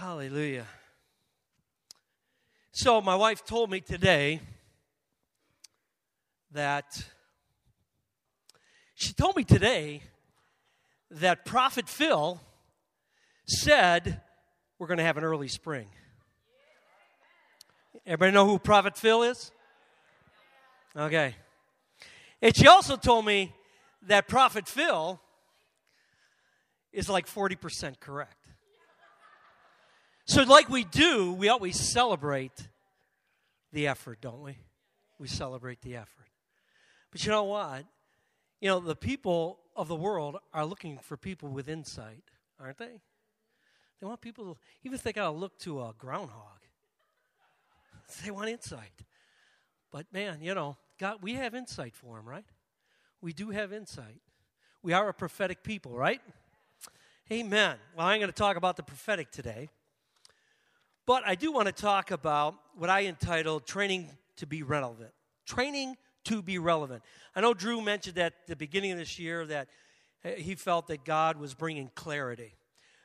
Hallelujah. So, my wife told me today that she told me today that Prophet Phil said we're going to have an early spring. Everybody know who Prophet Phil is? Okay. And she also told me that Prophet Phil is like 40% correct. So, like we do, we always celebrate the effort, don't we? We celebrate the effort. But you know what? You know, the people of the world are looking for people with insight, aren't they? They want people, even if they got to look to a groundhog, they want insight. But man, you know, God, we have insight for them, right? We do have insight. We are a prophetic people, right? Amen. Well, I'm going to talk about the prophetic today. But I do want to talk about what I entitled Training to Be Relevant. Training to be relevant. I know Drew mentioned at the beginning of this year that he felt that God was bringing clarity.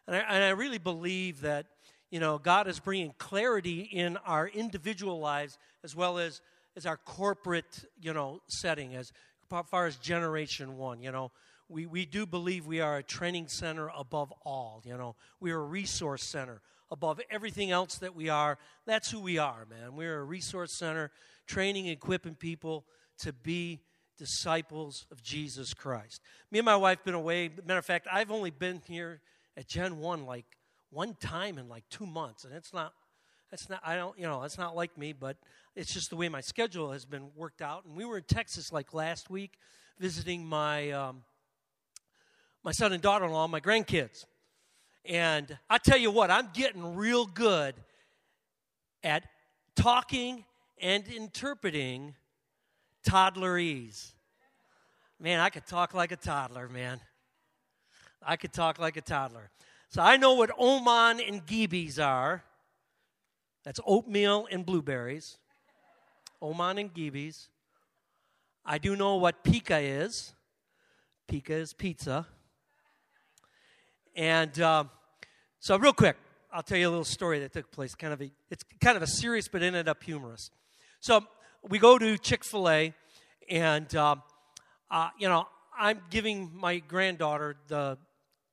And I, and I really believe that, you know, God is bringing clarity in our individual lives as well as, as our corporate, you know, setting, as far as generation one, you know. We, we do believe we are a training center above all, you know. We are a resource center above everything else that we are. That's who we are, man. We're a resource center, training, and equipping people to be disciples of Jesus Christ. Me and my wife been away. Matter of fact, I've only been here at Gen 1 like one time in like two months, and it's not that's not I don't you know that's not like me, but it's just the way my schedule has been worked out. And we were in Texas like last week, visiting my um, my son and daughter-in-law, my grandkids. And I tell you what, I'm getting real good at talking and interpreting toddlerese. Man, I could talk like a toddler, man. I could talk like a toddler. So I know what Oman and Gibis are. That's oatmeal and blueberries. Oman and Gibis. I do know what pika is. Pika is pizza. And uh, so, real quick, I'll tell you a little story that took place. Kind of a, it's kind of a serious, but ended up humorous. So we go to Chick Fil A, and uh, uh, you know, I'm giving my granddaughter the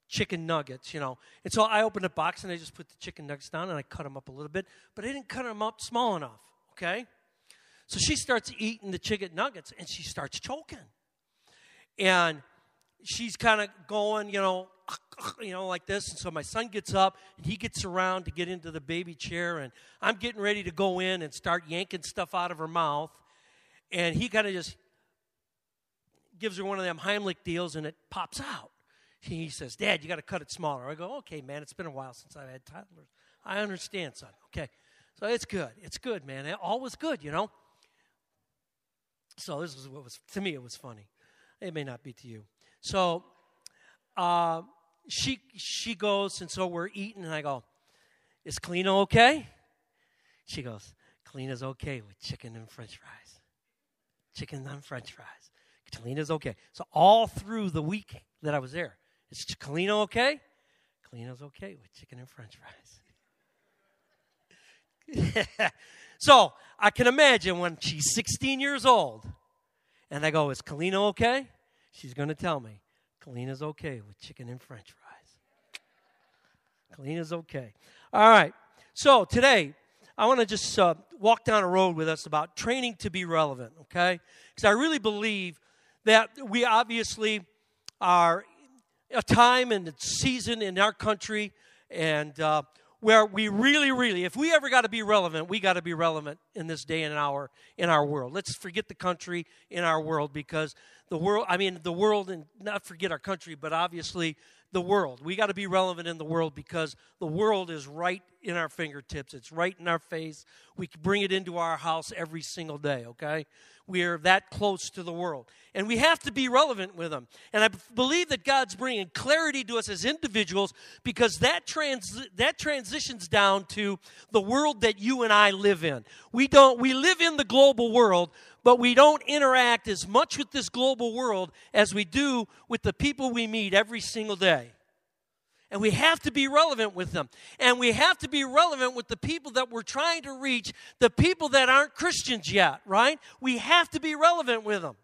chicken nuggets, you know. And so I opened a box and I just put the chicken nuggets down and I cut them up a little bit, but I didn't cut them up small enough, okay? So she starts eating the chicken nuggets and she starts choking. And she's kind of going, you know, you know, like this. And so my son gets up and he gets around to get into the baby chair, and I'm getting ready to go in and start yanking stuff out of her mouth. And he kind of just gives her one of them Heimlich deals, and it pops out. He says, Dad, you got to cut it smaller. I go, okay, man, it's been a while since I've had toddlers. I understand, son. Okay. So it's good. It's good, man. It, All was good, you know? So this was what was, to me, it was funny. It may not be to you. So uh, she she goes, and so we're eating, and I go, "Is Kalina okay?" She goes, "Kalina's okay with chicken and French fries, chicken and French fries. Kalina's okay." So all through the week that I was there, is Kalina okay? Kalina's okay with chicken and French fries. so I can imagine when she's 16 years old, and I go, "Is Kalina okay?" She's going to tell me, Kalina's okay with chicken and french fries. Kalina's okay. All right. So today, I want to just uh, walk down a road with us about training to be relevant, okay? Because I really believe that we obviously are a time and a season in our country and uh, where we really, really, if we ever got to be relevant, we got to be relevant in this day and hour in our world. Let's forget the country in our world because the world, I mean, the world, and not forget our country, but obviously the world. We got to be relevant in the world because the world is right in our fingertips. It's right in our face. We bring it into our house every single day, okay? We are that close to the world. And we have to be relevant with them. And I believe that God's bringing clarity to us as individuals because that, trans- that transitions down to the world that you and I live in. We don't, we live in the global world, but we don't interact as much with this global world as we do with the people we meet every single day. And we have to be relevant with them. And we have to be relevant with the people that we're trying to reach, the people that aren't Christians yet, right? We have to be relevant with them.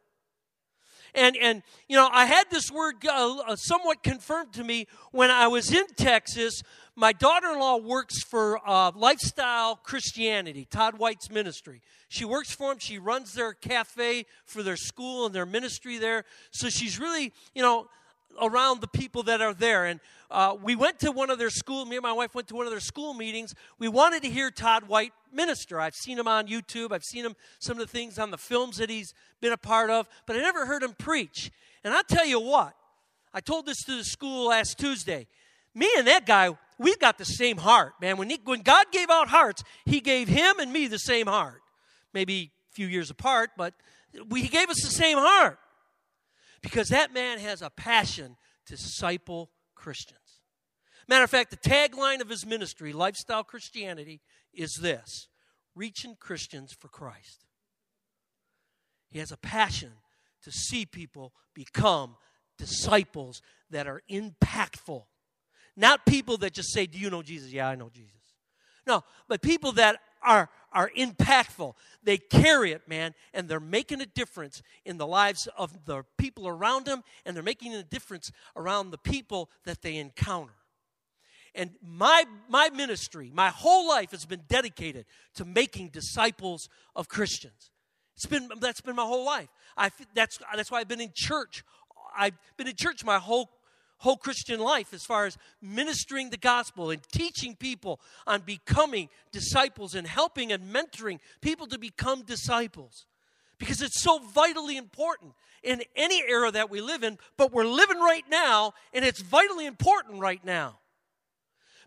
And, and you know, I had this word uh, somewhat confirmed to me when I was in Texas. My daughter in law works for uh, Lifestyle Christianity, Todd White's ministry. She works for him. She runs their cafe for their school and their ministry there. So she's really, you know, around the people that are there. And uh, we went to one of their school, me and my wife went to one of their school meetings. We wanted to hear Todd White minister. I've seen him on YouTube, I've seen him some of the things on the films that he's been a part of, but I never heard him preach. And I'll tell you what, I told this to the school last Tuesday. Me and that guy, we've got the same heart, man. When, he, when God gave out hearts, he gave him and me the same heart. Maybe a few years apart, but we, he gave us the same heart because that man has a passion to disciple Christians. Matter of fact, the tagline of his ministry, Lifestyle Christianity, is this reaching Christians for Christ. He has a passion to see people become disciples that are impactful. Not people that just say, Do you know Jesus? Yeah, I know Jesus. No, but people that are, are impactful. They carry it, man, and they're making a difference in the lives of the people around them, and they're making a difference around the people that they encounter. And my, my ministry, my whole life has been dedicated to making disciples of Christians. It's been, that's been my whole life. I, that's, that's why I've been in church. I've been in church my whole whole Christian life as far as ministering the gospel and teaching people on becoming disciples and helping and mentoring people to become disciples. Because it's so vitally important in any era that we live in, but we're living right now, and it's vitally important right now.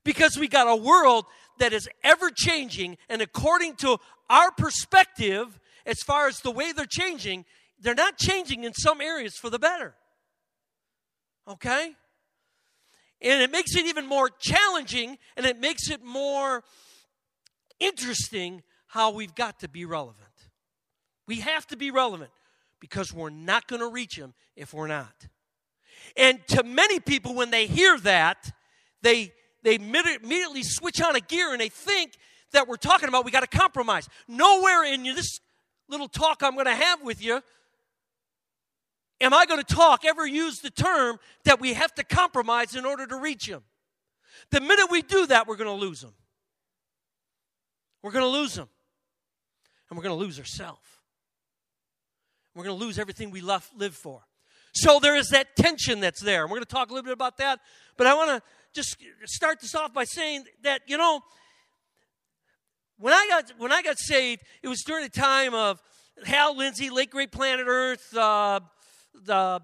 Because we got a world that is ever changing, and according to our perspective, as far as the way they're changing, they're not changing in some areas for the better. Okay? And it makes it even more challenging and it makes it more interesting how we've got to be relevant. We have to be relevant because we're not going to reach them if we're not. And to many people, when they hear that, they, they immediately switch on a gear and they think that we're talking about we got to compromise. Nowhere in this little talk I'm going to have with you am I going to talk ever use the term that we have to compromise in order to reach Him? The minute we do that, we're going to lose Him. We're going to lose Him. And we're going to lose ourselves. We're going to lose everything we love, live for. So there is that tension that's there. We're going to talk a little bit about that. But I want to just start this off by saying that, you know, when I got when I got saved, it was during the time of Hal Lindsey, Late Great Planet Earth, uh, the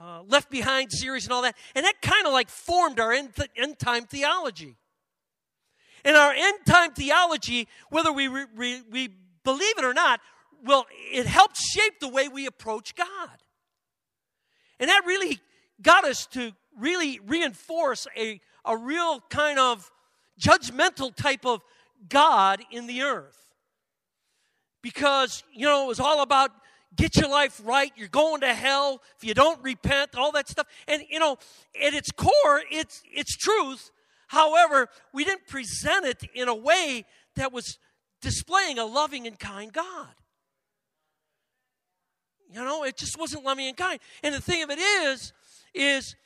uh, Left Behind series and all that. And that kind of like formed our end, th- end time theology. And our end time theology, whether we, re- re- we believe it or not, well, it helps shape the way we approach God. And that really got us to really reinforce a, a real kind of judgmental type of God in the earth. Because, you know, it was all about get your life right. You're going to hell if you don't repent, all that stuff. And, you know, at its core, it's, it's truth. However, we didn't present it in a way that was displaying a loving and kind God. You know, it just wasn't loving and kind. And the thing of it is, is,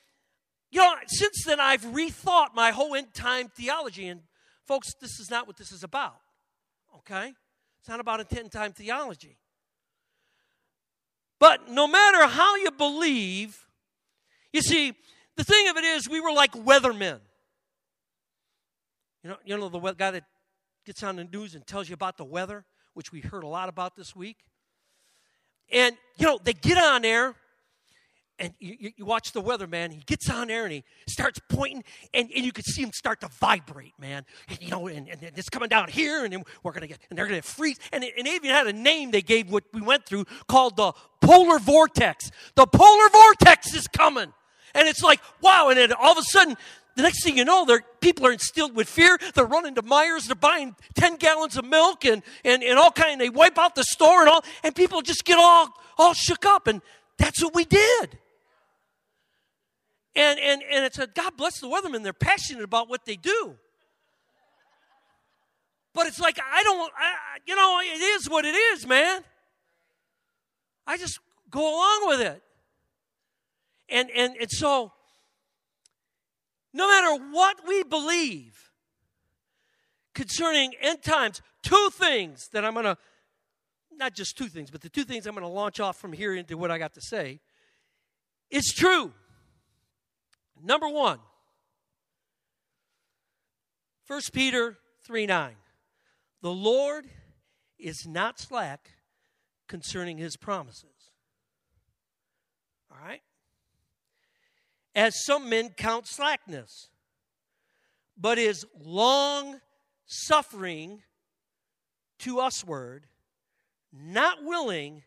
you know, since then I've rethought my whole end time theology. And folks, this is not what this is about. Okay? It's not about end time theology. But no matter how you believe, you see, the thing of it is, we were like weathermen. You know, you know the guy that gets on the news and tells you about the weather, which we heard a lot about this week. And, you know, they get on there and you, you, watch the weather, man. He gets on there and he starts pointing, and, and you can see him start to vibrate, man. And, you know, and, and it's coming down here, and we're gonna get, and they're gonna freeze. And, and they even had a name they gave what we went through called the polar vortex. The polar vortex is coming, and it's like wow. And then all of a sudden, the next thing you know, they people are instilled with fear. They're running to Meijer's. They're buying 10 gallons of milk and, and, and all kind. They wipe out the store and all, and people just get all, all shook up. And that's what we did. And, and, and it's a God bless the weathermen. They're passionate about what they do. But it's like, I don't, I, you know, it is what it is, man. I just go along with it. And, and, and so, no matter what we believe concerning end times, two things that I'm going to, not just two things, but the two things I'm going to launch off from here into what I got to say, it's true. Number one, 1 Peter 3 9. The Lord is not slack concerning his promises. All right? As some men count slackness, but is long suffering to usward, not willing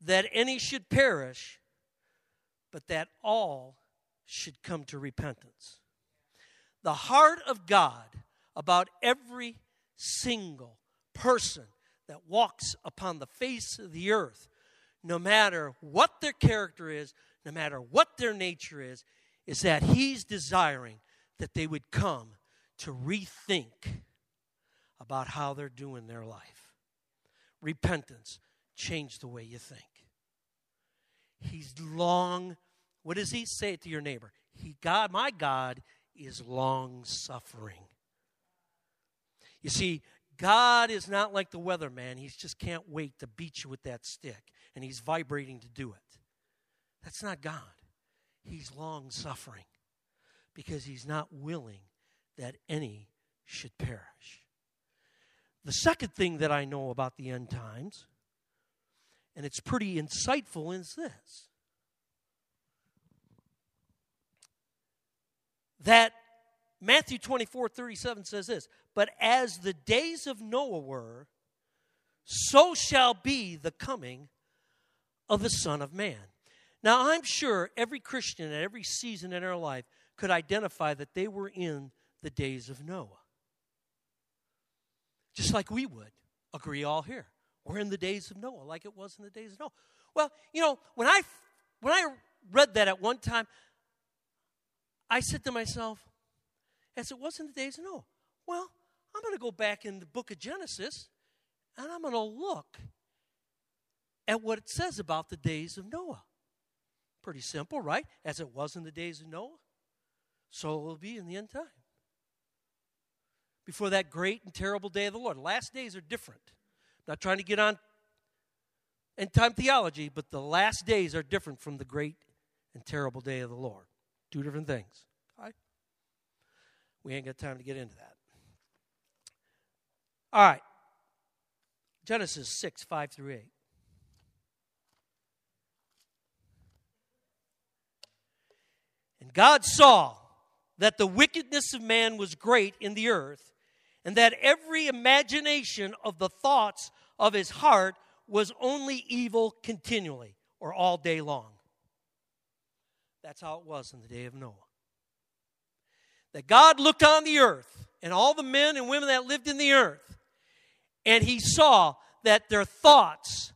that any should perish, but that all should come to repentance. The heart of God about every single person that walks upon the face of the earth, no matter what their character is, no matter what their nature is, is that He's desiring that they would come to rethink about how they're doing their life. Repentance, change the way you think. He's long, what does he say to your neighbor? He, God, my God is long suffering. You see, God is not like the weatherman. He just can't wait to beat you with that stick, and he's vibrating to do it. That's not God. He's long suffering because he's not willing that any should perish. The second thing that I know about the end times, and it's pretty insightful, is this that Matthew 24 37 says this, but as the days of Noah were, so shall be the coming of the Son of Man. Now, I'm sure every Christian at every season in their life could identify that they were in the days of Noah. Just like we would agree all here. We're in the days of Noah, like it was in the days of Noah. Well, you know, when I when I read that at one time, I said to myself, as it was in the days of Noah, well, I'm going to go back in the book of Genesis and I'm going to look at what it says about the days of Noah. Pretty simple, right? As it was in the days of Noah, so it will be in the end time. Before that great and terrible day of the Lord. Last days are different. I'm not trying to get on end time theology, but the last days are different from the great and terrible day of the Lord. Two different things. Right? We ain't got time to get into that. All right. Genesis 6, 5 through 8. And God saw that the wickedness of man was great in the earth, and that every imagination of the thoughts of his heart was only evil continually or all day long. That's how it was in the day of Noah. That God looked on the earth and all the men and women that lived in the earth, and he saw that their thoughts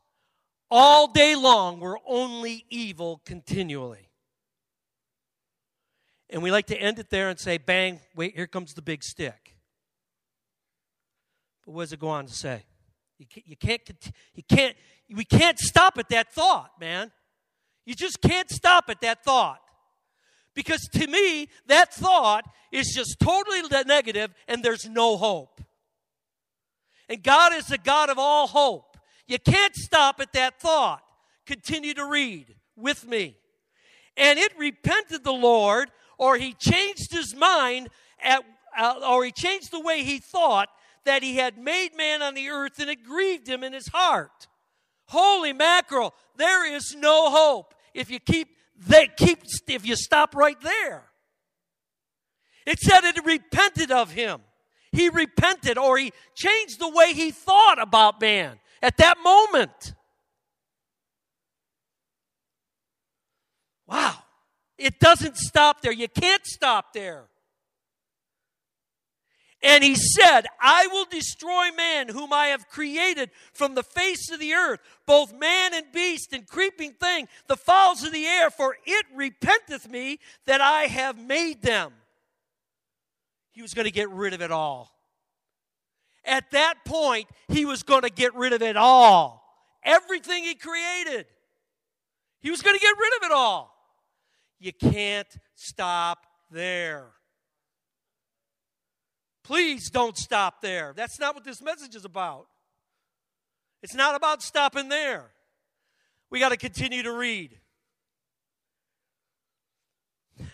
all day long were only evil continually. And we like to end it there and say, bang, wait, here comes the big stick. But what does it go on to say? You can't, you can't, you can't, we can't stop at that thought, man. You just can't stop at that thought. Because to me, that thought is just totally negative and there's no hope. And God is the God of all hope. You can't stop at that thought. Continue to read with me. And it repented the Lord, or he changed his mind, at, uh, or he changed the way he thought that he had made man on the earth, and it grieved him in his heart. Holy mackerel, there is no hope if you keep they keep if you stop right there. It said it repented of him. He repented or he changed the way he thought about man at that moment. Wow. It doesn't stop there. You can't stop there. And he said, I will destroy man whom I have created from the face of the earth, both man and beast and creeping thing, the fowls of the air, for it repenteth me that I have made them. He was going to get rid of it all. At that point, he was going to get rid of it all. Everything he created. He was going to get rid of it all. You can't stop there. Please don't stop there. That's not what this message is about. It's not about stopping there. We got to continue to read.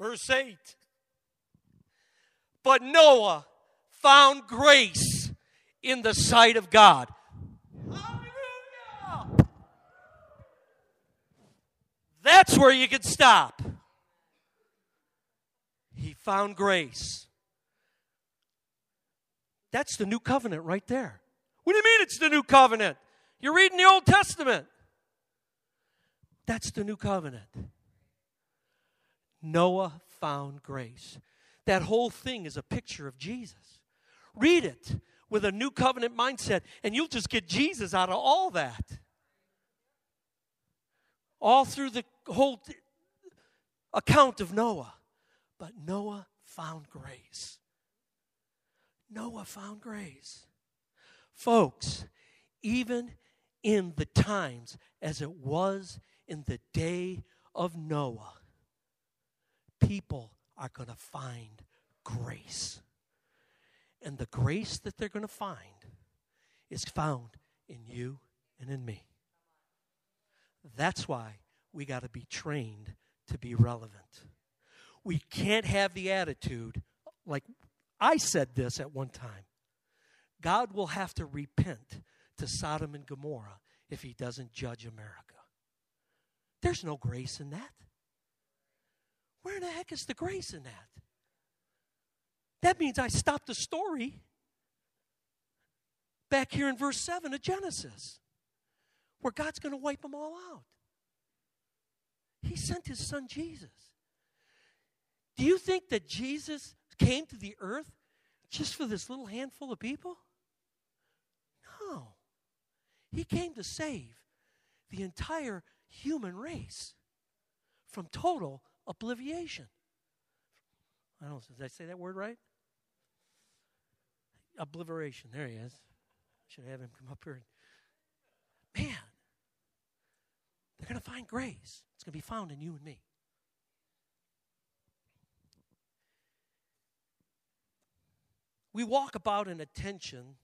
Verse 8. But Noah found grace in the sight of God. Hallelujah! That's where you can stop. He found grace. That's the new covenant right there. What do you mean it's the new covenant? You're reading the Old Testament. That's the new covenant. Noah found grace. That whole thing is a picture of Jesus. Read it with a new covenant mindset, and you'll just get Jesus out of all that. All through the whole account of Noah. But Noah found grace. Noah found grace. Folks, even in the times as it was in the day of Noah, people are going to find grace. And the grace that they're going to find is found in you and in me. That's why we got to be trained to be relevant. We can't have the attitude like I said this at one time God will have to repent to Sodom and Gomorrah if he doesn't judge America. There's no grace in that. Where in the heck is the grace in that? That means I stopped the story back here in verse 7 of Genesis, where God's going to wipe them all out. He sent his son Jesus. Do you think that Jesus came to the earth just for this little handful of people? No. He came to save the entire human race from total obliviation. I don't know, did I say that word right? Obliteration. There he is. Should have him come up here. Man, they're going to find grace. It's going to be found in you and me. We walk about in a tension,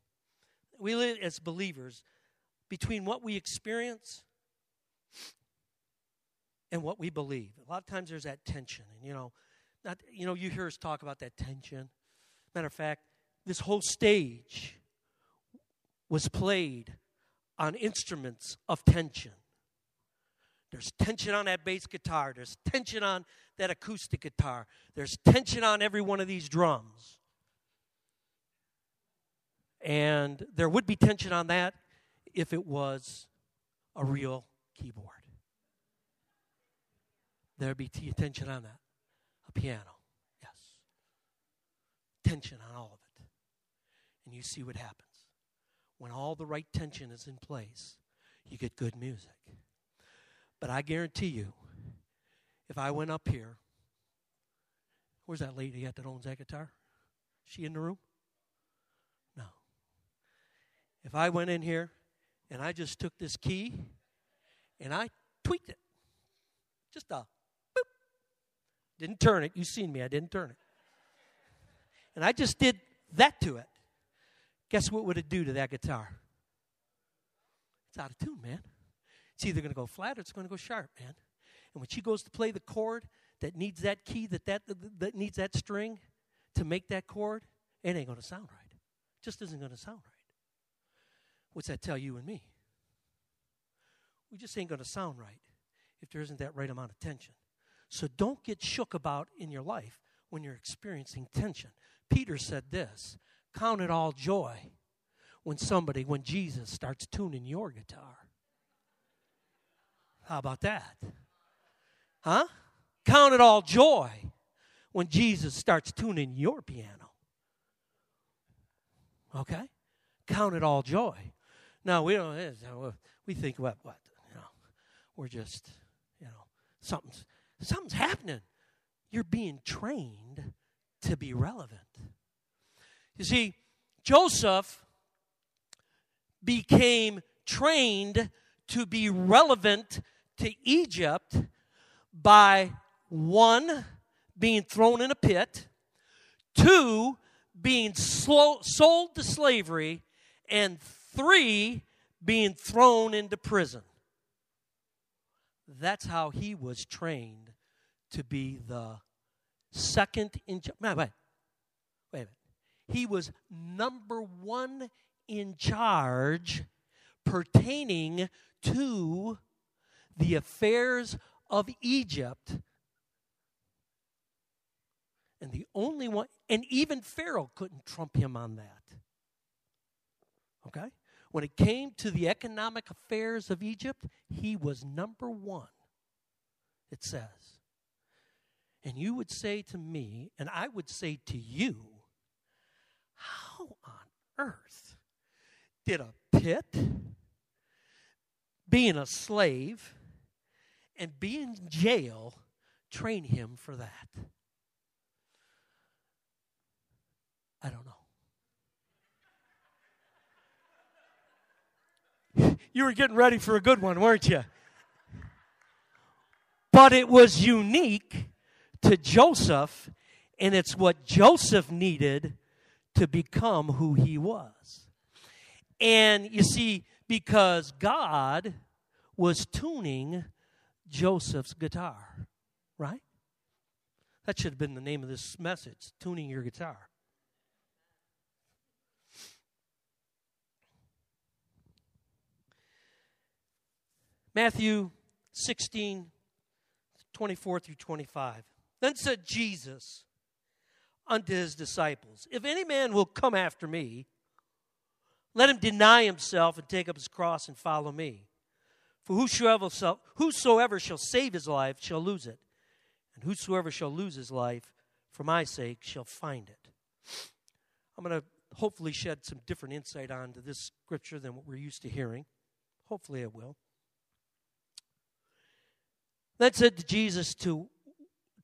we live as believers, between what we experience and what we believe. A lot of times there's that tension. And, you know, not, you know, you hear us talk about that tension. Matter of fact, this whole stage was played on instruments of tension. There's tension on that bass guitar. There's tension on that acoustic guitar. There's tension on every one of these drums. And there would be tension on that if it was a real keyboard. There'd be t- tension on that. A piano, yes. Tension on all of it. And you see what happens. When all the right tension is in place, you get good music. But I guarantee you, if I went up here, where's that lady at that owns that guitar? She in the room? If I went in here and I just took this key and I tweaked it, just a boop, didn't turn it. You've seen me, I didn't turn it. And I just did that to it. Guess what would it do to that guitar? It's out of tune, man. It's either going to go flat or it's going to go sharp, man. And when she goes to play the chord that needs that key, that, that, that needs that string to make that chord, it ain't going to sound right. It just isn't going to sound right. What's that tell you and me? We just ain't going to sound right if there isn't that right amount of tension. So don't get shook about in your life when you're experiencing tension. Peter said this Count it all joy when somebody, when Jesus starts tuning your guitar. How about that? Huh? Count it all joy when Jesus starts tuning your piano. Okay? Count it all joy. Now, we don't, eh, we think, what, what, you know, we're just, you know, something's, something's happening. You're being trained to be relevant. You see, Joseph became trained to be relevant to Egypt by one, being thrown in a pit, two, being slow, sold to slavery, and three, being thrown into prison. That's how he was trained to be the second in charge. Wait, wait, a minute. He was number one in charge pertaining to the affairs of Egypt. And the only one, and even Pharaoh couldn't trump him on that. Okay? When it came to the economic affairs of Egypt, he was number one, it says. And you would say to me, and I would say to you, how on earth did a pit, being a slave, and being in jail train him for that? I don't know. You were getting ready for a good one, weren't you? But it was unique to Joseph, and it's what Joseph needed to become who he was. And you see, because God was tuning Joseph's guitar, right? That should have been the name of this message tuning your guitar. Matthew 16, 24 through 25. Then said Jesus unto his disciples, If any man will come after me, let him deny himself and take up his cross and follow me. For whosoever shall, save his life shall lose it, and whosoever shall lose his life for my sake shall find it. I'm going to hopefully shed some different insight onto this scripture than what we're used to hearing. Hopefully, I will. Then said to Jesus to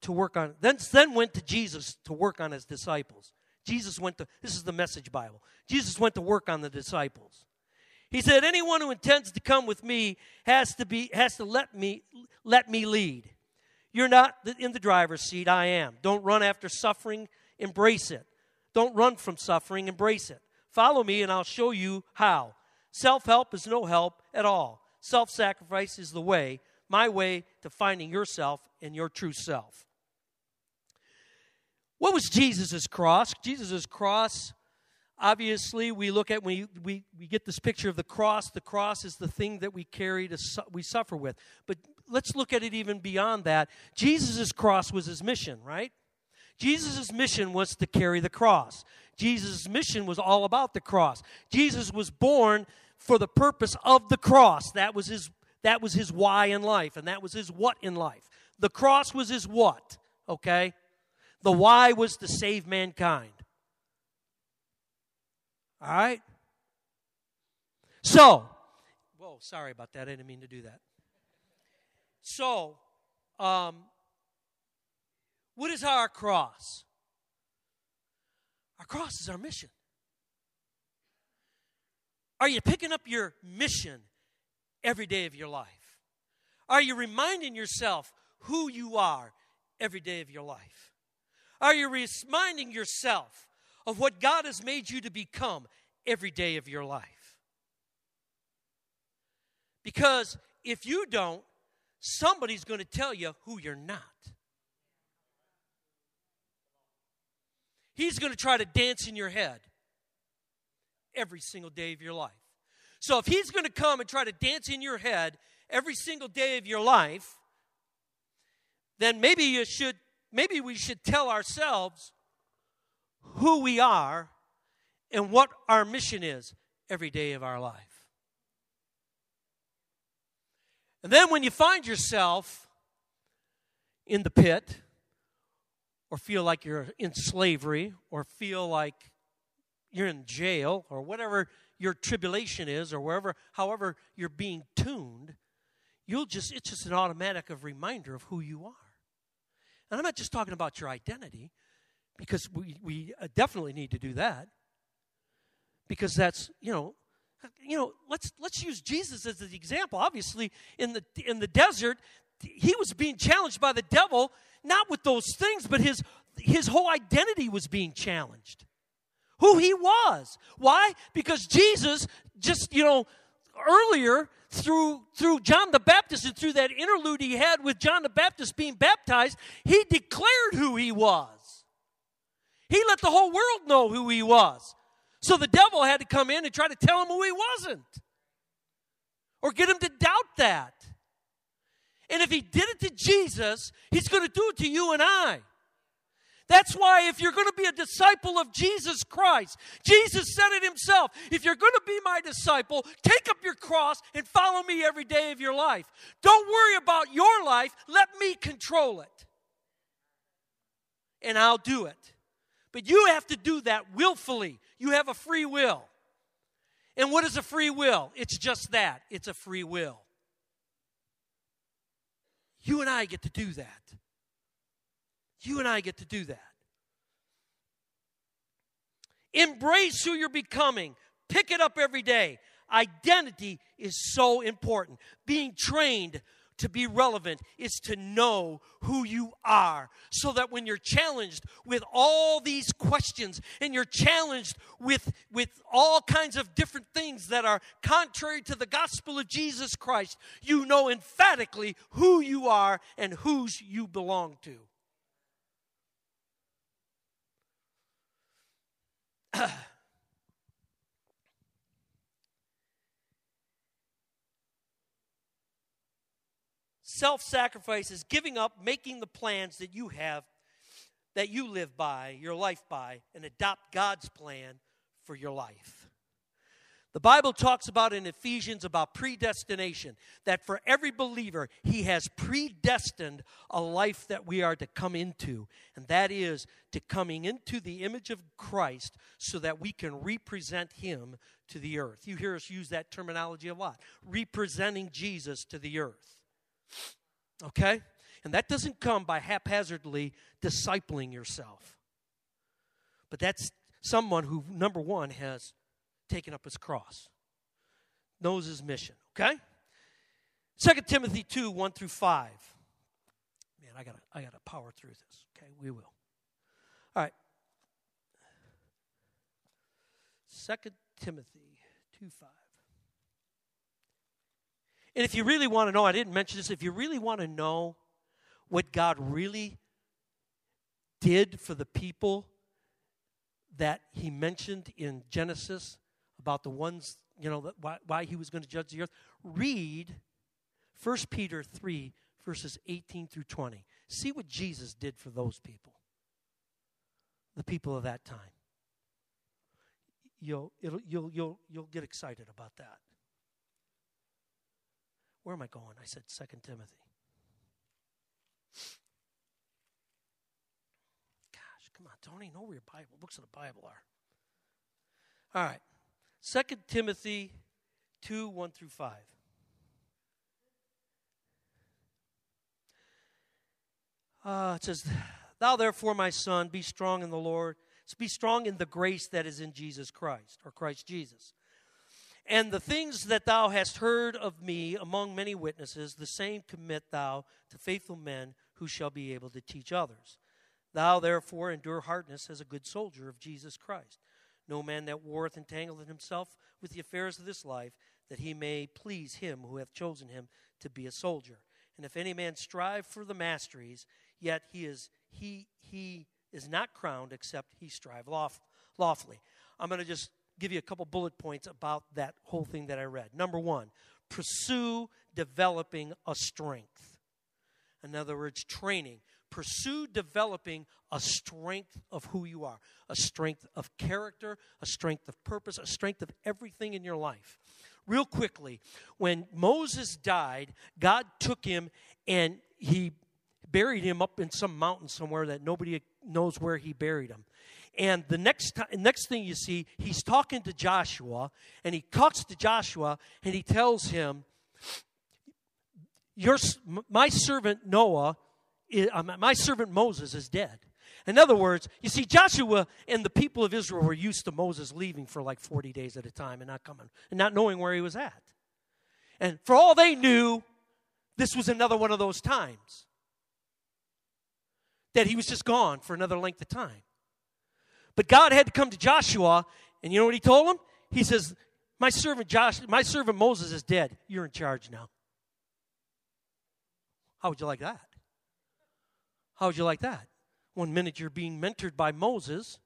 to work on then then went to Jesus to work on his disciples. Jesus went to this is the message Bible. Jesus went to work on the disciples. He said, Anyone who intends to come with me has to be has to let me let me lead. You're not in the driver's seat, I am. Don't run after suffering, embrace it. Don't run from suffering, embrace it. Follow me and I'll show you how. Self help is no help at all. Self sacrifice is the way, my way to finding yourself and your true self. What was Jesus' cross? Jesus' cross, obviously, we look at, we, we, we get this picture of the cross. The cross is the thing that we carry, to su- we suffer with. But let's look at it even beyond that. Jesus' cross was his mission, right? Jesus' mission was to carry the cross. Jesus' mission was all about the cross. Jesus was born for the purpose of the cross. That was his that was his why in life and that was his what in life. The cross was his what, okay? The why was to save mankind. All right? So, whoa, sorry about that. I didn't mean to do that. So, um, what is our cross? Our cross is our mission. Are you picking up your mission every day of your life? Are you reminding yourself who you are every day of your life? Are you reminding yourself of what God has made you to become every day of your life? Because if you don't, somebody's going to tell you who you're not. He's going to try to dance in your head every single day of your life. So if he's going to come and try to dance in your head every single day of your life, then maybe you should maybe we should tell ourselves who we are and what our mission is every day of our life. And then when you find yourself in the pit, or feel like you're in slavery, or feel like you're in jail or whatever your tribulation is or wherever however you're being tuned, you'll just it's just an automatic of reminder of who you are. And I'm not just talking about your identity because we we uh, definitely need to do that. Because that's, you know, you know, let's let's use Jesus as the example. Obviously, in the in the desert, he was being challenged by the devil, not with those things, but his his whole identity was being challenged. Who he was. Why? Because Jesus just, you know, earlier through through John the Baptist and through that interlude he had with John the Baptist being baptized, he declared who he was. He let the whole world know who he was. So the devil had to come in and try to tell him who he wasn't. Or get him to doubt that. And if he did it to Jesus, he's going to do it to you and I. That's why, if you're going to be a disciple of Jesus Christ, Jesus said it himself if you're going to be my disciple, take up your cross and follow me every day of your life. Don't worry about your life, let me control it. And I'll do it. But you have to do that willfully. You have a free will. And what is a free will? It's just that it's a free will. You and I get to do that. You and I get to do that. Embrace who you're becoming. Pick it up every day. Identity is so important. Being trained to be relevant is to know who you are so that when you're challenged with all these questions and you're challenged with, with all kinds of different things that are contrary to the gospel of Jesus Christ, you know emphatically who you are and whose you belong to. Self sacrifice is giving up, making the plans that you have, that you live by, your life by, and adopt God's plan for your life. The Bible talks about in Ephesians about predestination, that for every believer, He has predestined a life that we are to come into, and that is to coming into the image of Christ so that we can represent Him to the earth. You hear us use that terminology a lot representing Jesus to the earth. Okay? And that doesn't come by haphazardly discipling yourself, but that's someone who, number one, has taken up his cross, knows his mission. Okay? 2 Timothy 2 1 through 5. Man, I gotta I gotta power through this. Okay, we will. All right. 2 Timothy 2 5. And if you really want to know, I didn't mention this, if you really want to know what God really did for the people that he mentioned in Genesis about the ones, you know, why, why he was going to judge the earth, read 1 Peter 3, verses 18 through 20. See what Jesus did for those people, the people of that time. You'll, you'll, you'll, you'll get excited about that. Where am I going? I said 2 Timothy. Gosh, come on, Tony, know where your Bible, books of the Bible are. All right. 2 Timothy 2 1 through 5. Uh, it says, Thou therefore, my son, be strong in the Lord. Be strong in the grace that is in Jesus Christ, or Christ Jesus. And the things that thou hast heard of me among many witnesses, the same commit thou to faithful men who shall be able to teach others. Thou therefore endure hardness as a good soldier of Jesus Christ. No man that warreth entangleth himself with the affairs of this life, that he may please him who hath chosen him to be a soldier. And if any man strive for the masteries, yet he is he he is not crowned except he strive lawf- lawfully. I'm going to just give you a couple bullet points about that whole thing that I read. Number one, pursue developing a strength. In other words, training. Pursue developing a strength of who you are, a strength of character, a strength of purpose, a strength of everything in your life. Real quickly, when Moses died, God took him and he buried him up in some mountain somewhere that nobody knows where he buried him. And the next time, next thing you see, he's talking to Joshua, and he talks to Joshua, and he tells him, "Your my servant Noah, Um, my servant Moses is dead." In other words, you see, Joshua and the people of Israel were used to Moses leaving for like 40 days at a time and not coming and not knowing where he was at. And for all they knew, this was another one of those times that he was just gone for another length of time. But God had to come to Joshua, and you know what he told him? He says, My servant Josh, my servant Moses is dead. You're in charge now. How would you like that? How would you like that? One minute you're being mentored by Moses,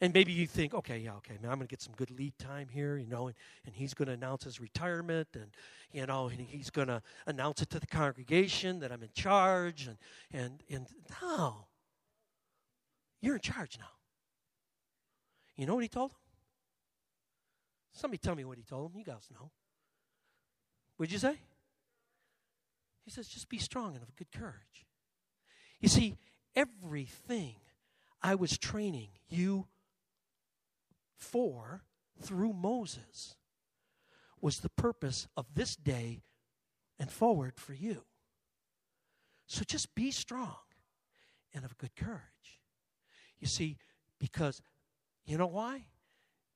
and maybe you think, okay, yeah, okay, man, I'm going to get some good lead time here, you know, and, and he's going to announce his retirement, and, you know, and he's going to announce it to the congregation that I'm in charge, and, and, and no. You're in charge now. You know what he told him? Somebody tell me what he told him. You guys know. What'd you say? He says, just be strong and of good courage. You see, everything I was training you for through Moses was the purpose of this day and forward for you. So just be strong and of good courage. You see, because, you know why?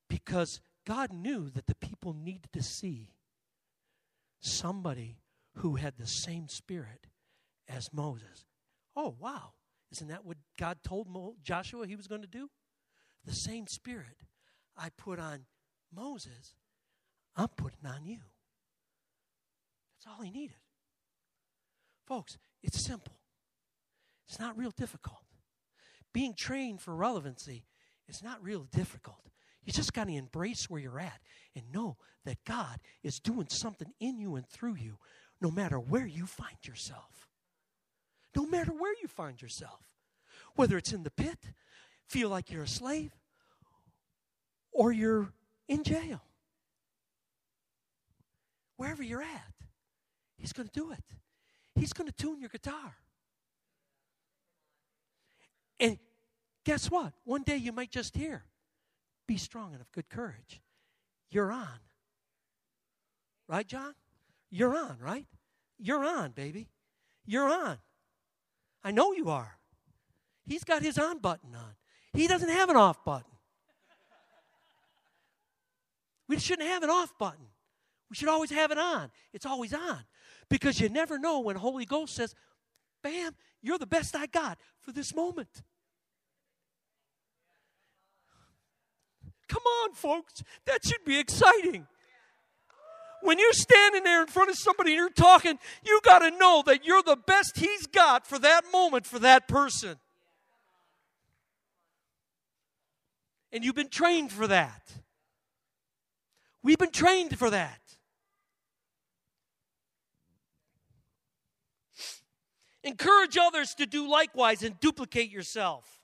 Because God knew that the people needed to see somebody who had the same spirit as Moses. Oh, wow. Isn't that what God told Joshua he was going to do? The same spirit I put on Moses, I'm putting on you. That's all he needed. Folks, it's simple, it's not real difficult. Being trained for relevancy is not real difficult. You just got to embrace where you're at and know that God is doing something in you and through you no matter where you find yourself. No matter where you find yourself. Whether it's in the pit, feel like you're a slave, or you're in jail. Wherever you're at, He's going to do it. He's going to tune your guitar. And guess what? One day you might just hear, be strong and of good courage. You're on. Right, John? You're on, right? You're on, baby. You're on. I know you are. He's got his on button on. He doesn't have an off button. We shouldn't have an off button. We should always have it on. It's always on. Because you never know when Holy Ghost says, Bam, you're the best I got for this moment. Come on, folks. That should be exciting. When you're standing there in front of somebody and you're talking, you got to know that you're the best he's got for that moment for that person. And you've been trained for that. We've been trained for that. Encourage others to do likewise and duplicate yourself.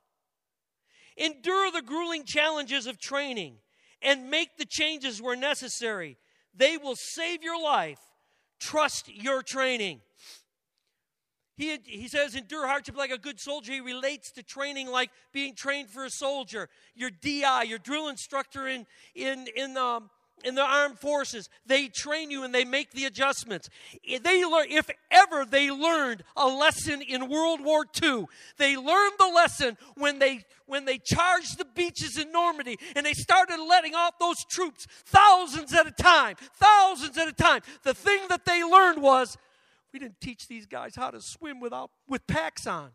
Endure the grueling challenges of training and make the changes where necessary. They will save your life. Trust your training. He, he says, endure hardship like a good soldier. He relates to training like being trained for a soldier. Your DI, your drill instructor in, in, in um, in the armed forces. They train you and they make the adjustments. They learn, if ever they learned a lesson in World War II, they learned the lesson when they when they charged the beaches in Normandy and they started letting off those troops thousands at a time, thousands at a time. The thing that they learned was we didn't teach these guys how to swim without with packs on.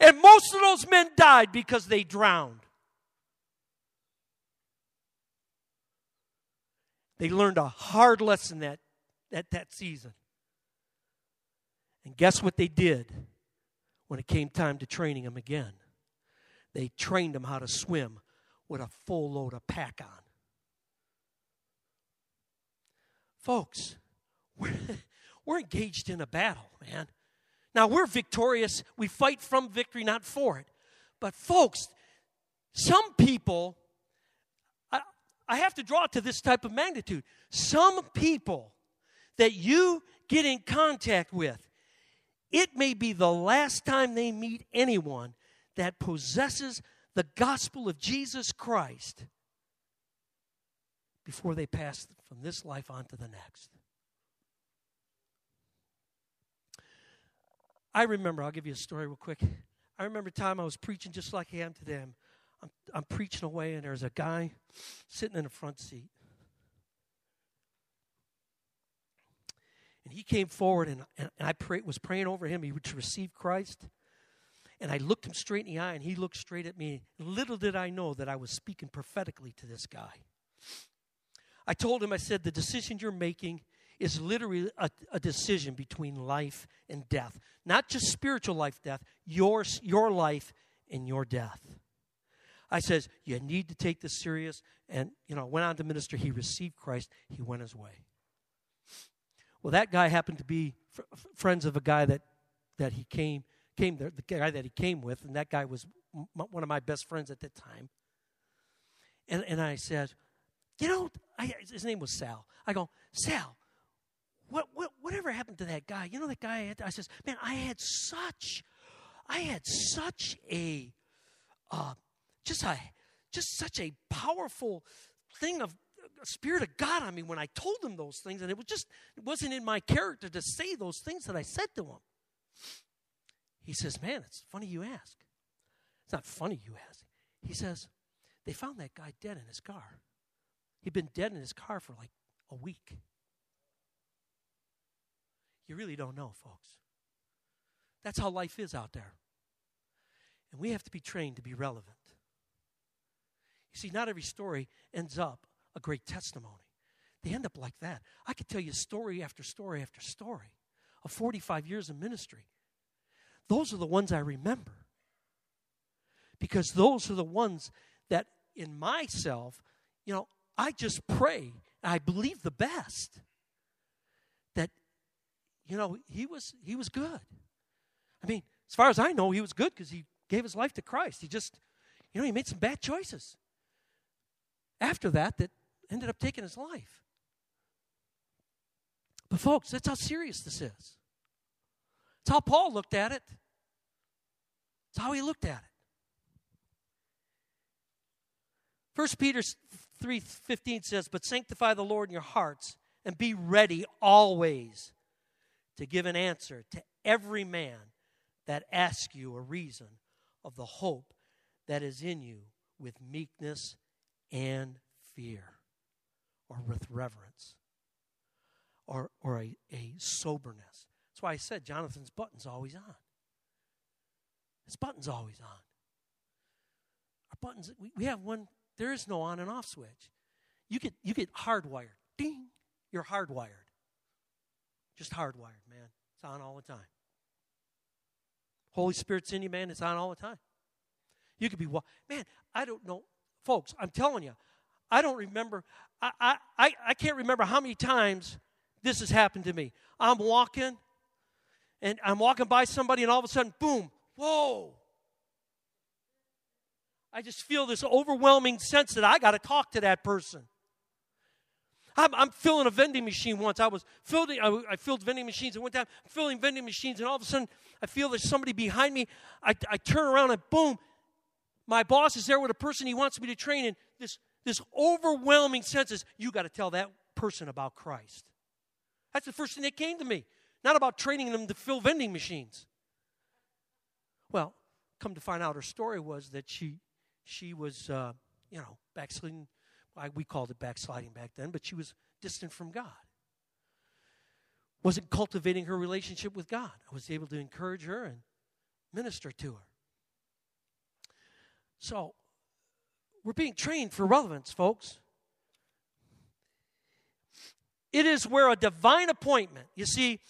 And most of those men died because they drowned. They learned a hard lesson that, that, that season. And guess what they did when it came time to training them again? They trained them how to swim with a full load of pack on. Folks, we're, we're engaged in a battle, man. Now, we're victorious. We fight from victory, not for it. But, folks, some people I have to draw to this type of magnitude. Some people that you get in contact with, it may be the last time they meet anyone that possesses the gospel of Jesus Christ before they pass from this life on to the next. I remember, I'll give you a story real quick. I remember a time I was preaching just like I am today. I'm, I'm, I'm preaching away, and there's a guy sitting in the front seat. And he came forward, and, and, and I pray, was praying over him. He would receive Christ. And I looked him straight in the eye, and he looked straight at me. Little did I know that I was speaking prophetically to this guy. I told him, I said, the decision you're making is literally a, a, decision between life and death. Not just spiritual life, death, your, your life and your death. I says, you need to take this serious. And, you know, went on to minister. He received Christ. He went his way. Well, that guy happened to be f- friends of a guy that, that he came, came there, the guy that he came with, and that guy was m- one of my best friends at that time. And, and I said, you know, I, his name was Sal. I go, Sal, what, what, whatever happened to that guy? You know that guy? I, had, I says, man, I had such, I had such a, uh, just a, just such a powerful thing of uh, spirit of God on me when I told him those things, and it was just, it wasn't in my character to say those things that I said to him. He says, man, it's funny you ask. It's not funny you ask. He says, they found that guy dead in his car. He'd been dead in his car for like a week. You really don't know, folks. That's how life is out there. And we have to be trained to be relevant. You see, not every story ends up a great testimony. They end up like that. I could tell you story after story after story of 45 years of ministry. Those are the ones I remember. Because those are the ones that in myself, you know, I just pray. and I believe the best. That, you know, he was he was good. I mean, as far as I know, he was good because he gave his life to Christ. He just, you know, he made some bad choices. After that, that ended up taking his life. But folks, that's how serious this is. It's how Paul looked at it. It's how he looked at it. 1 Peter 3:15 says, "But sanctify the Lord in your hearts and be ready always to give an answer to every man that asks you a reason of the hope that is in you with meekness and fear or with reverence or, or a, a soberness. That's why I said Jonathan's button's always on. His button's always on. Our buttons, we, we have one there is no on and off switch. You get you get hardwired. Ding. You're hardwired. Just hardwired, man. It's on all the time. Holy Spirit's in you, man. It's on all the time. You could be man. I don't know, folks. I'm telling you, I don't remember. I I I can't remember how many times this has happened to me. I'm walking, and I'm walking by somebody, and all of a sudden, boom! Whoa! I just feel this overwhelming sense that I got to talk to that person. I'm, I'm, filling a vending machine once. I was filling, I, I filled vending machines, one time I'm filling vending machines, and all of a sudden I feel there's somebody behind me. I, I turn around and boom, my boss is there with a person he wants me to train, and this, this overwhelming sense is you got to tell that person about Christ. That's the first thing that came to me. Not about training them to fill vending machines. Well, come to find out her story was that she she was, uh, you know, backsliding. We called it backsliding back then, but she was distant from God. Wasn't cultivating her relationship with God. I was able to encourage her and minister to her. So, we're being trained for relevance, folks. It is where a divine appointment, you see,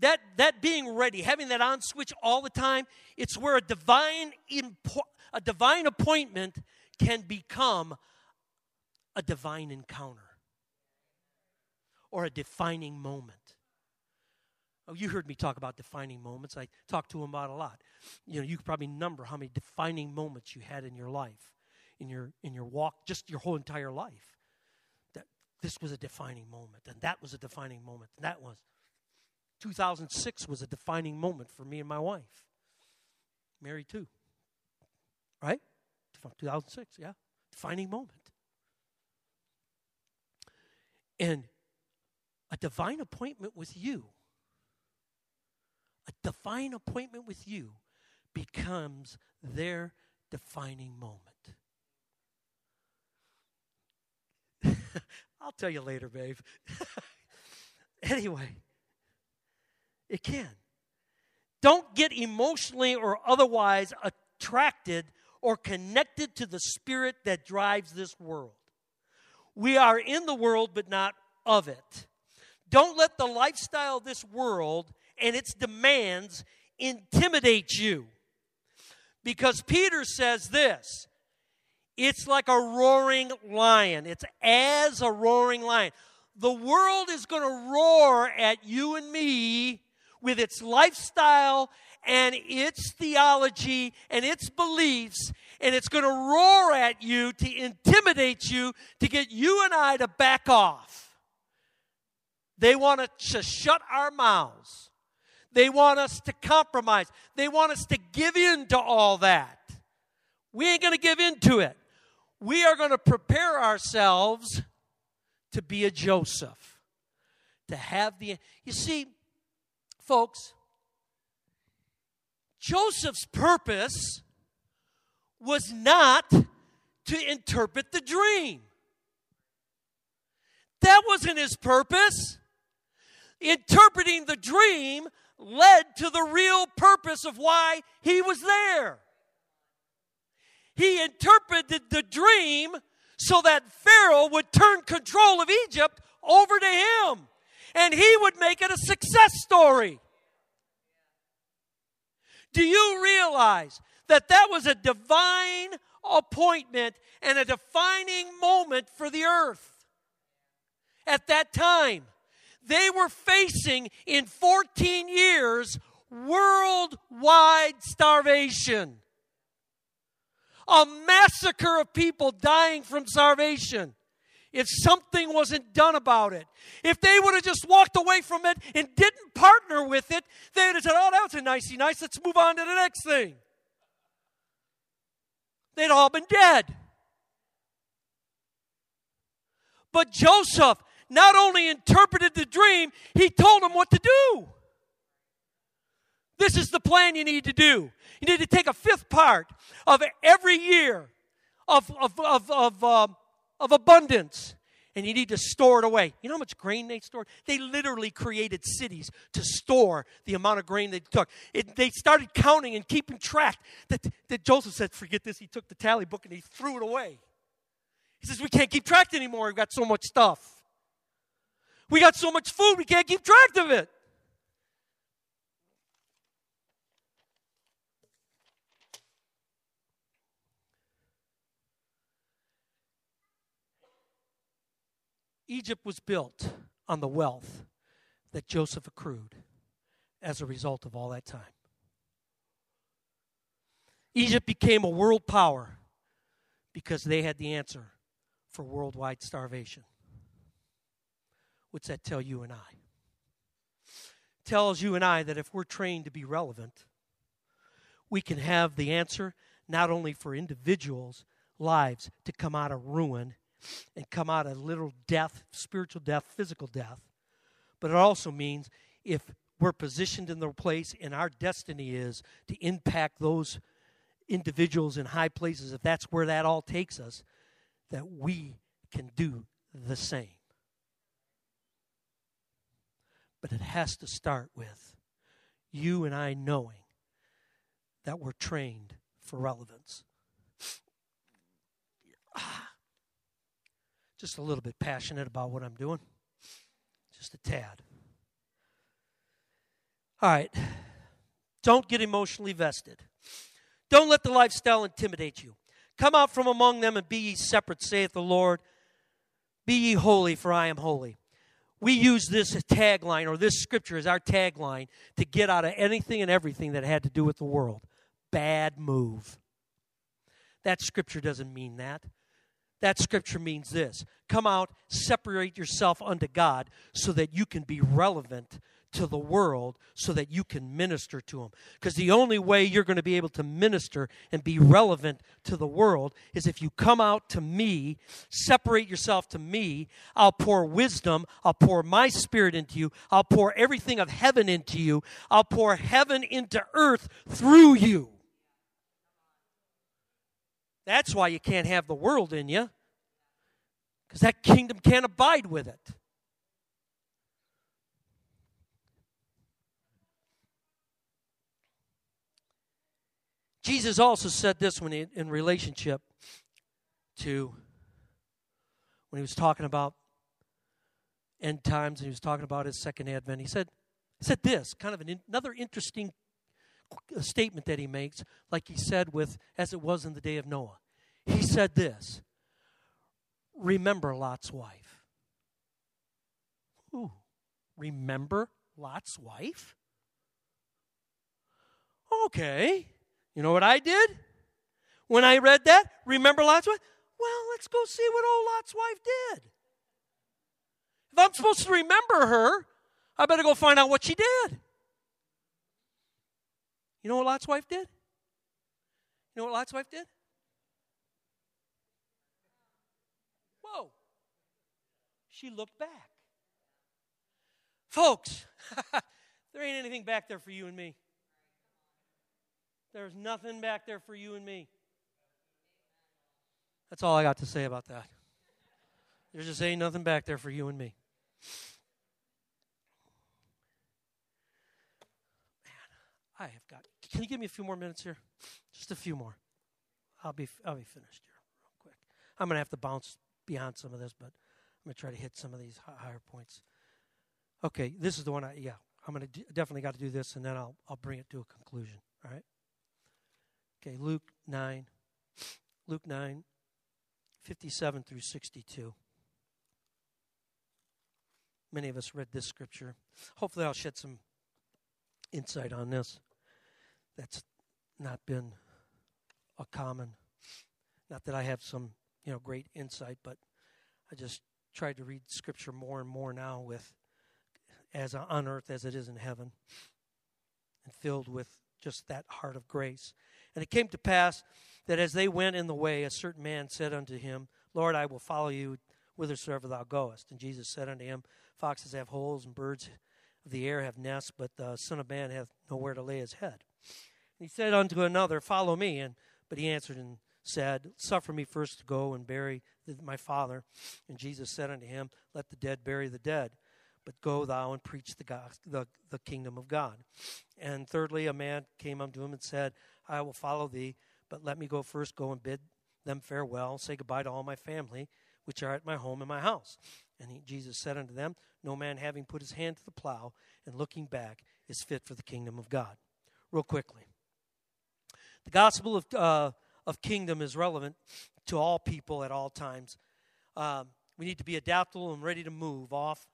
that, that being ready, having that on switch all the time, it's where a divine impo- a divine appointment can become a divine encounter or a defining moment. Oh, you heard me talk about defining moments. I talk to him about a lot. You know, you could probably number how many defining moments you had in your life, in your in your walk, just your whole entire life. That this was a defining moment, and that was a defining moment, and that was 2006 was a defining moment for me and my wife. Married too. Right? 2006, yeah. Defining moment. And a divine appointment with you, a divine appointment with you becomes their defining moment. I'll tell you later, babe. anyway, it can. Don't get emotionally or otherwise attracted or connected to the spirit that drives this world. We are in the world, but not of it. Don't let the lifestyle of this world and its demands intimidate you. Because Peter says this it's like a roaring lion. It's as a roaring lion. The world is going to roar at you and me with its lifestyle and its theology and its beliefs, and it's going to roar at you to intimidate you to get you and I to back off. They want to shut our mouths. They want us to compromise. They want us to give in to all that. We ain't going to give in to it we are going to prepare ourselves to be a Joseph, to have the. You see, folks, Joseph's purpose was not to interpret the dream. That wasn't his purpose. Interpreting the dream led to the real purpose of why he was there he interpreted the dream so that Pharaoh would turn control of Egypt over to him and he would make it a success story. Do you realize that that was a divine appointment and a defining moment for the earth? At that time, they were facing in 14 years worldwide starvation a massacre of people dying from starvation if something wasn't done about it. If they would have just walked away from it and didn't partner with it, they'd have said, Oh, that was a nicey nice. Let's move on to the next thing. They'd all been dead. But Joseph not only interpreted the dream, he told them what to do. This is the plan you need to do. You need to take a fifth part of every year of, of, of, of, uh, of abundance and you need to store it away. You know how much grain they stored? They literally created cities to store the amount of grain they took. It, they started counting and keeping track. That, that Joseph said, Forget this. He took the tally book and he threw it away. He says, We can't keep track anymore. We've got so much stuff. We got so much food, we can't keep track of it. Egypt was built on the wealth that Joseph accrued as a result of all that time. Egypt became a world power because they had the answer for worldwide starvation. What's that tell you and I? It tells you and I that if we're trained to be relevant, we can have the answer not only for individuals' lives to come out of ruin and come out of literal death, spiritual death, physical death. But it also means if we're positioned in the place and our destiny is to impact those individuals in high places, if that's where that all takes us, that we can do the same. But it has to start with you and I knowing that we're trained for relevance. Just a little bit passionate about what I'm doing. Just a tad. All right. Don't get emotionally vested. Don't let the lifestyle intimidate you. Come out from among them and be ye separate, saith the Lord. Be ye holy, for I am holy. We use this tagline or this scripture as our tagline to get out of anything and everything that had to do with the world. Bad move. That scripture doesn't mean that. That scripture means this come out, separate yourself unto God so that you can be relevant to the world so that you can minister to them. Because the only way you're going to be able to minister and be relevant to the world is if you come out to me, separate yourself to me. I'll pour wisdom, I'll pour my spirit into you, I'll pour everything of heaven into you, I'll pour heaven into earth through you. That's why you can't have the world in you, because that kingdom can't abide with it. Jesus also said this when he, in relationship to when he was talking about end times and he was talking about his second advent. He said, he said this, kind of an, another interesting uh, statement that he makes, like he said with as it was in the day of Noah. He said this Remember Lot's wife. Ooh, remember Lot's wife? Okay. You know what I did when I read that? Remember Lot's wife? Well, let's go see what old Lot's wife did. If I'm supposed to remember her, I better go find out what she did. You know what Lot's wife did? You know what Lot's wife did? Whoa. She looked back. Folks, there ain't anything back there for you and me. There's nothing back there for you and me. That's all I got to say about that. There's just ain't nothing back there for you and me. Man, I have got. Can you give me a few more minutes here? Just a few more. I'll be I'll be finished here real quick. I'm gonna have to bounce beyond some of this, but I'm gonna try to hit some of these higher points. Okay, this is the one I yeah. I'm gonna definitely got to do this, and then I'll I'll bring it to a conclusion. All right. Okay, Luke 9. Luke 9, 57 through 62. Many of us read this scripture. Hopefully, I'll shed some insight on this. That's not been a common, not that I have some, you know, great insight, but I just tried to read scripture more and more now with as on earth as it is in heaven and filled with just that heart of grace. And it came to pass that as they went in the way, a certain man said unto him, Lord, I will follow you whithersoever thou goest. And Jesus said unto him, Foxes have holes, and birds of the air have nests, but the Son of Man hath nowhere to lay his head. And he said unto another, Follow me. And but he answered and said, Suffer me first to go and bury my father. And Jesus said unto him, Let the dead bury the dead but go thou and preach the, God, the, the kingdom of God. And thirdly, a man came unto him and said, I will follow thee, but let me go first go and bid them farewell, say goodbye to all my family, which are at my home and my house. And he, Jesus said unto them, No man having put his hand to the plow and looking back is fit for the kingdom of God. Real quickly. The gospel of, uh, of kingdom is relevant to all people at all times. Um, we need to be adaptable and ready to move off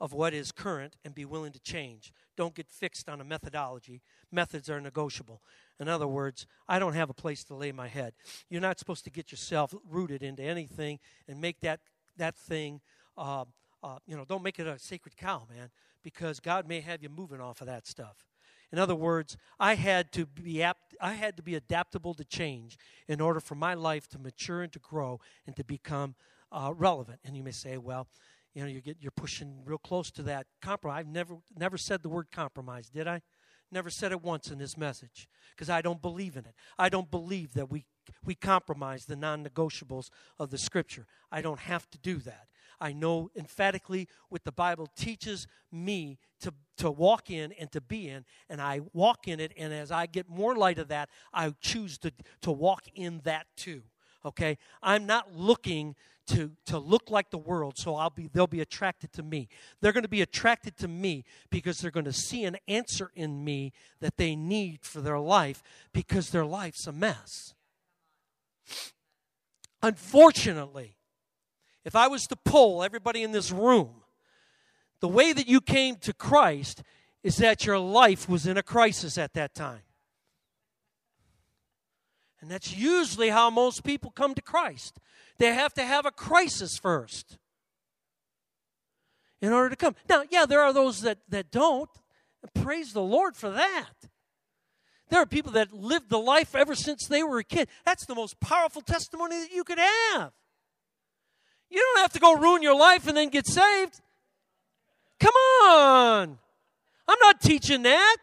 of what is current and be willing to change. Don't get fixed on a methodology. Methods are negotiable. In other words, I don't have a place to lay my head. You're not supposed to get yourself rooted into anything and make that that thing. Uh, uh, you know, don't make it a sacred cow, man, because God may have you moving off of that stuff. In other words, I had to be apt, I had to be adaptable to change in order for my life to mature and to grow and to become uh, relevant. And you may say, well, you know, you get you're pushing real close to that compromise. I've never never said the word compromise, did I? Never said it once in this message because I don't believe in it. I don't believe that we we compromise the non-negotiables of the scripture. I don't have to do that. I know emphatically what the Bible teaches me to, to walk in and to be in, and I walk in it, and as I get more light of that, I choose to, to walk in that too. Okay? I'm not looking to, to look like the world, so I'll be, they'll be attracted to me. They're going to be attracted to me because they're going to see an answer in me that they need for their life because their life's a mess. Unfortunately, if I was to poll everybody in this room, the way that you came to Christ is that your life was in a crisis at that time. And that's usually how most people come to Christ. They have to have a crisis first. in order to come. Now, yeah, there are those that, that don't. Praise the Lord for that. There are people that lived the life ever since they were a kid. That's the most powerful testimony that you could have. You don't have to go ruin your life and then get saved. Come on. I'm not teaching that.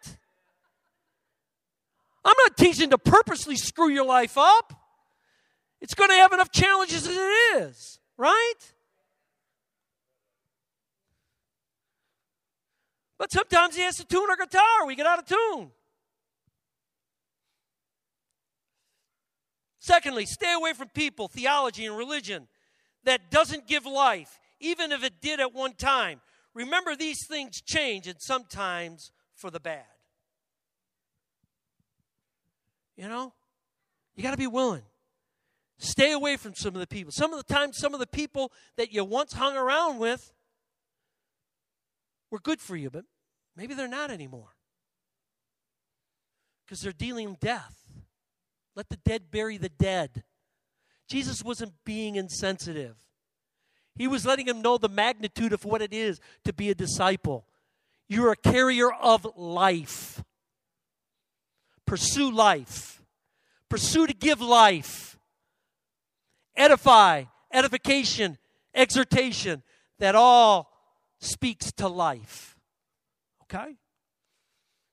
I'm not teaching to purposely screw your life up. It's going to have enough challenges as it is, right? But sometimes he has to tune our guitar. We get out of tune. Secondly, stay away from people, theology, and religion that doesn't give life, even if it did at one time. Remember, these things change, and sometimes for the bad. You know? You got to be willing. Stay away from some of the people. Some of the times, some of the people that you once hung around with were good for you, but maybe they're not anymore. Because they're dealing death. Let the dead bury the dead. Jesus wasn't being insensitive. He was letting him know the magnitude of what it is to be a disciple. You're a carrier of life. Pursue life. Pursue to give life. Edify, edification, exhortation. That all speaks to life. Okay?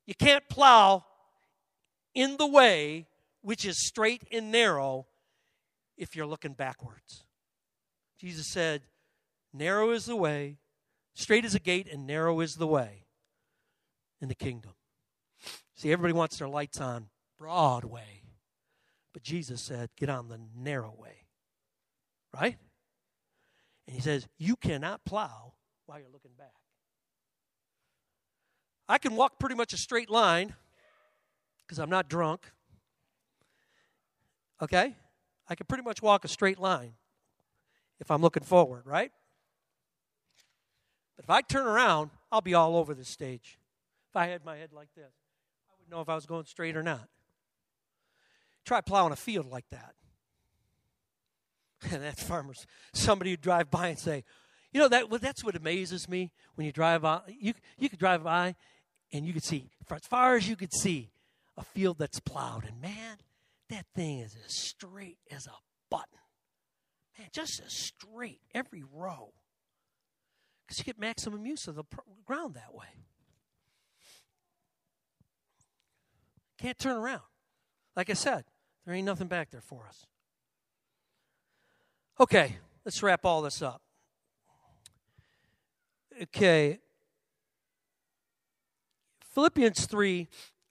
You can't plow in the way which is straight and narrow if you're looking backwards. Jesus said, Narrow is the way, straight is a gate, and narrow is the way in the kingdom. See, everybody wants their lights on Broadway. But Jesus said, Get on the narrow way. Right? And he says, You cannot plow while you're looking back. I can walk pretty much a straight line because I'm not drunk. Okay? I can pretty much walk a straight line if I'm looking forward, right? But if I turn around, I'll be all over the stage. If I had my head like this, Know if I was going straight or not. Try plowing a field like that. And that farmers, somebody would drive by and say, you know, that, that's what amazes me when you drive by. You, you could drive by and you could see, for as far as you could see, a field that's plowed. And man, that thing is as straight as a button. Man, just as straight, every row. Because you get maximum use of the ground that way. Can't turn around. Like I said, there ain't nothing back there for us. Okay, let's wrap all this up. Okay. Philippians 3,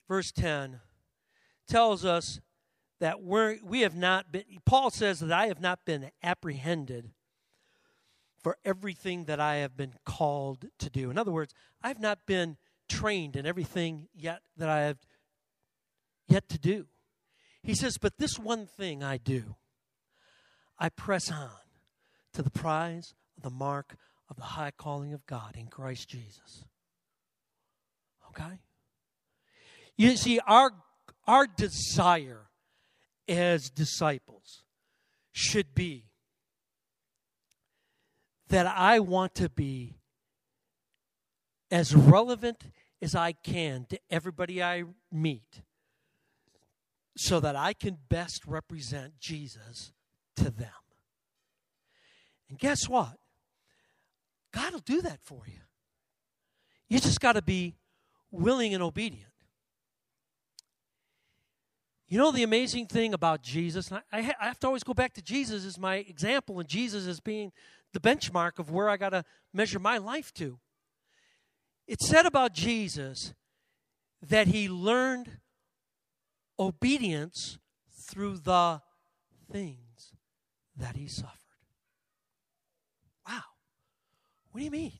verse 10, tells us that we're, we have not been, Paul says that I have not been apprehended for everything that I have been called to do. In other words, I've not been trained in everything yet that I have yet to do. He says, But this one thing I do, I press on to the prize of the mark of the high calling of God in Christ Jesus. Okay? You see, our, our desire as disciples should be that I want to be as relevant as I can to everybody I meet so that I can best represent Jesus to them. And guess what? God will do that for you. You just got to be willing and obedient. You know the amazing thing about Jesus, And I, have to always go back to Jesus as my example, and Jesus as being the benchmark of where I got to measure my life to. It said about Jesus that he learned obedience through the things that he suffered. Wow. What do you mean?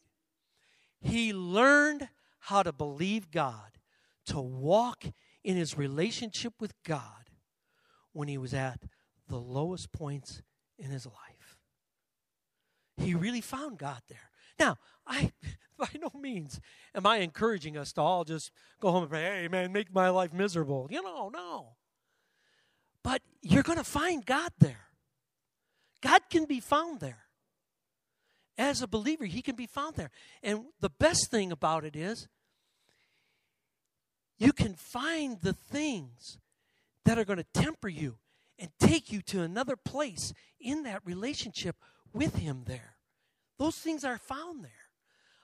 He learned how to believe God, to walk in his relationship with God when he was at the lowest points in his life. He really found God there. Now, I by no means am I encouraging us to all just go home and say, hey man, make my life miserable. You know, no. But you're going to find God there. God can be found there. as a believer, he can be found there. And the best thing about it is, you can find the things that are going to temper you and take you to another place in that relationship with him there. Those things are found there.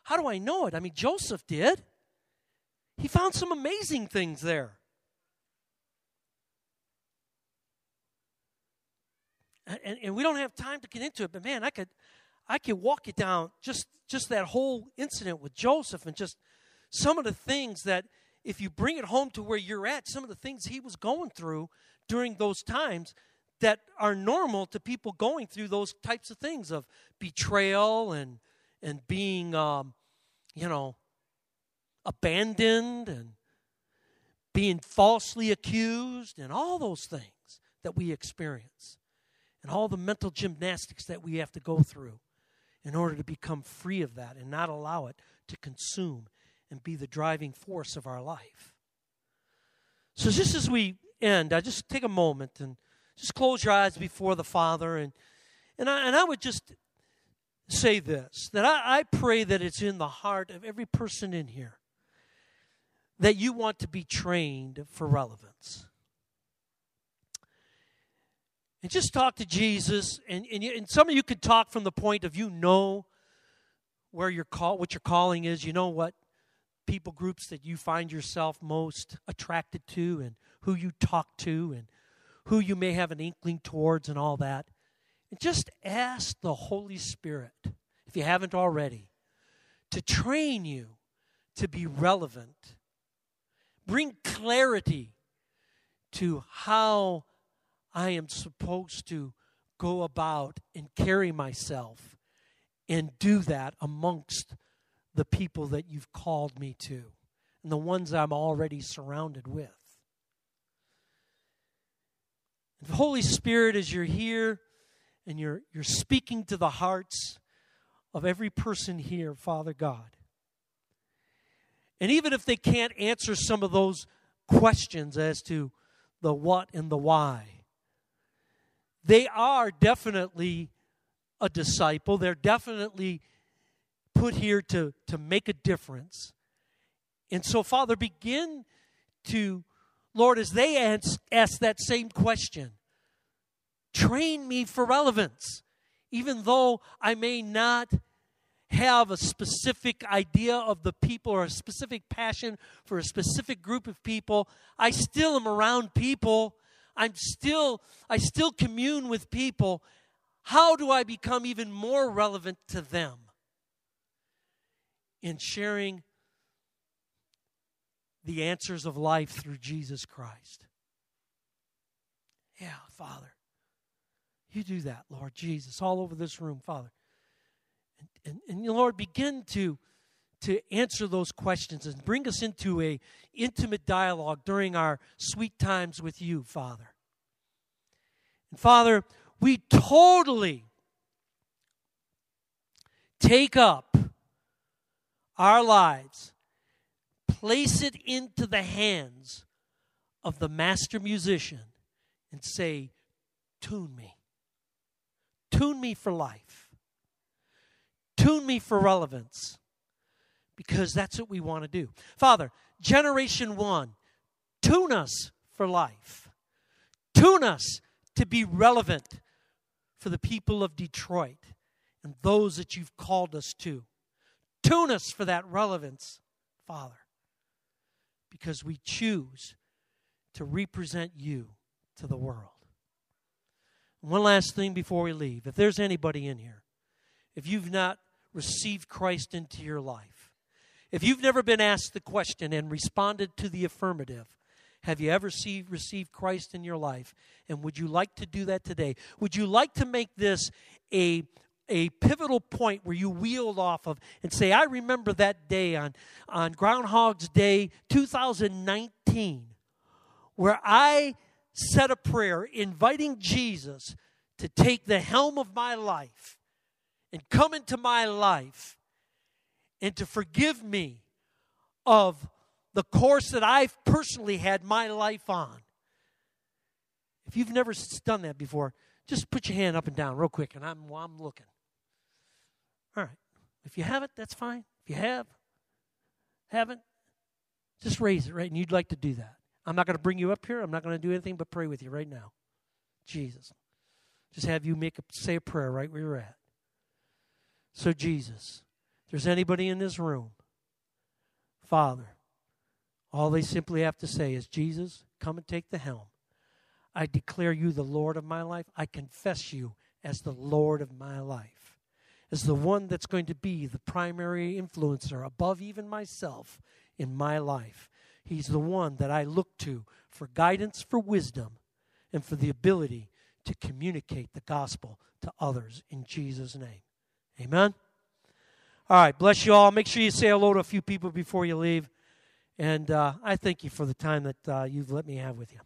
How do I know it? I mean, Joseph did. He found some amazing things there. And, and, we don't have time to get into it, but man, I could I could walk you down just just that whole incident with Joseph and just some of the things that if you bring it home to where you're at, some of the things he was going through during those times that are normal to people going through those types of things of betrayal and and being um, you know abandoned and being falsely accused and all those things that we experience and all the mental gymnastics that we have to go through in order to become free of that and not allow it to consume and be the driving force of our life. So, just as we end, I just take a moment and just close your eyes before the Father. And, and, I, and I would just say this that I, I pray that it's in the heart of every person in here that you want to be trained for relevance. And just talk to Jesus. And, and, you, and some of you could talk from the point of you know where your call, what your calling is. You know what people groups that you find yourself most attracted to and who you talk to and who you may have an inkling towards and all that. And just ask the Holy Spirit, if you haven't already, to train you to be relevant. Bring clarity to how I am supposed to go about and carry myself and do that amongst the people that you've called me to and the ones I'm already surrounded with. The Holy Spirit, as you're here and you're, you're speaking to the hearts of every person here, Father God. And even if they can't answer some of those questions as to the what and the why, they are definitely a disciple. They're definitely put here to, to make a difference. And so, Father, begin to, Lord, as they ask, ask that same question, train me for relevance. Even though I may not have a specific idea of the people or a specific passion for a specific group of people, I still am around people I'm still, I still commune with people. How do I become even more relevant to them in sharing the answers of life through Jesus Christ? Yeah, Father. You do that, Lord Jesus, all over this room, Father. And, and, and Lord, begin to to answer those questions and bring us into a intimate dialogue during our sweet times with you, Father. And Father, we totally take up our lives, place it into the hands of the master musician, and say, Tune me. Tune me for life. Tune me for relevance because that's what we want to do. Father, generation one, tune us for life. Tune us to be relevant for the people of Detroit and those that you've called us to. Tune us for that relevance, Father, because we choose to represent you to the world. One last thing before we leave. If there's anybody in here, if you've not received Christ into your life, if you've never been asked the question and responded to the affirmative, have you ever see, received Christ in your life? And would you like to do that today? Would you like to make this a a pivotal point where you wheeled off of and say, I remember that day on, on Groundhog's Day 2019, where I said a prayer inviting Jesus to take the helm of my life and come into my life and to forgive me of the course that I've personally had my life on. If you've never done that before, just put your hand up and down real quick, and I'm, I'm looking. All right. If you haven't, that's fine. If you have, haven't, just raise it, right? And you'd like to do that. I'm not going to bring you up here. I'm not going to do anything but pray with you right now. Jesus. Just have you make a, say a prayer right where you're at. So, Jesus, there's anybody in this room, Father, all they simply have to say is, Jesus, come and take the helm. I declare you the Lord of my life. I confess you as the Lord of my life, as the one that's going to be the primary influencer above even myself in my life. He's the one that I look to for guidance, for wisdom, and for the ability to communicate the gospel to others in Jesus' name. Amen. All right, bless you all. Make sure you say hello to a few people before you leave. And uh, I thank you for the time that uh, you've let me have with you.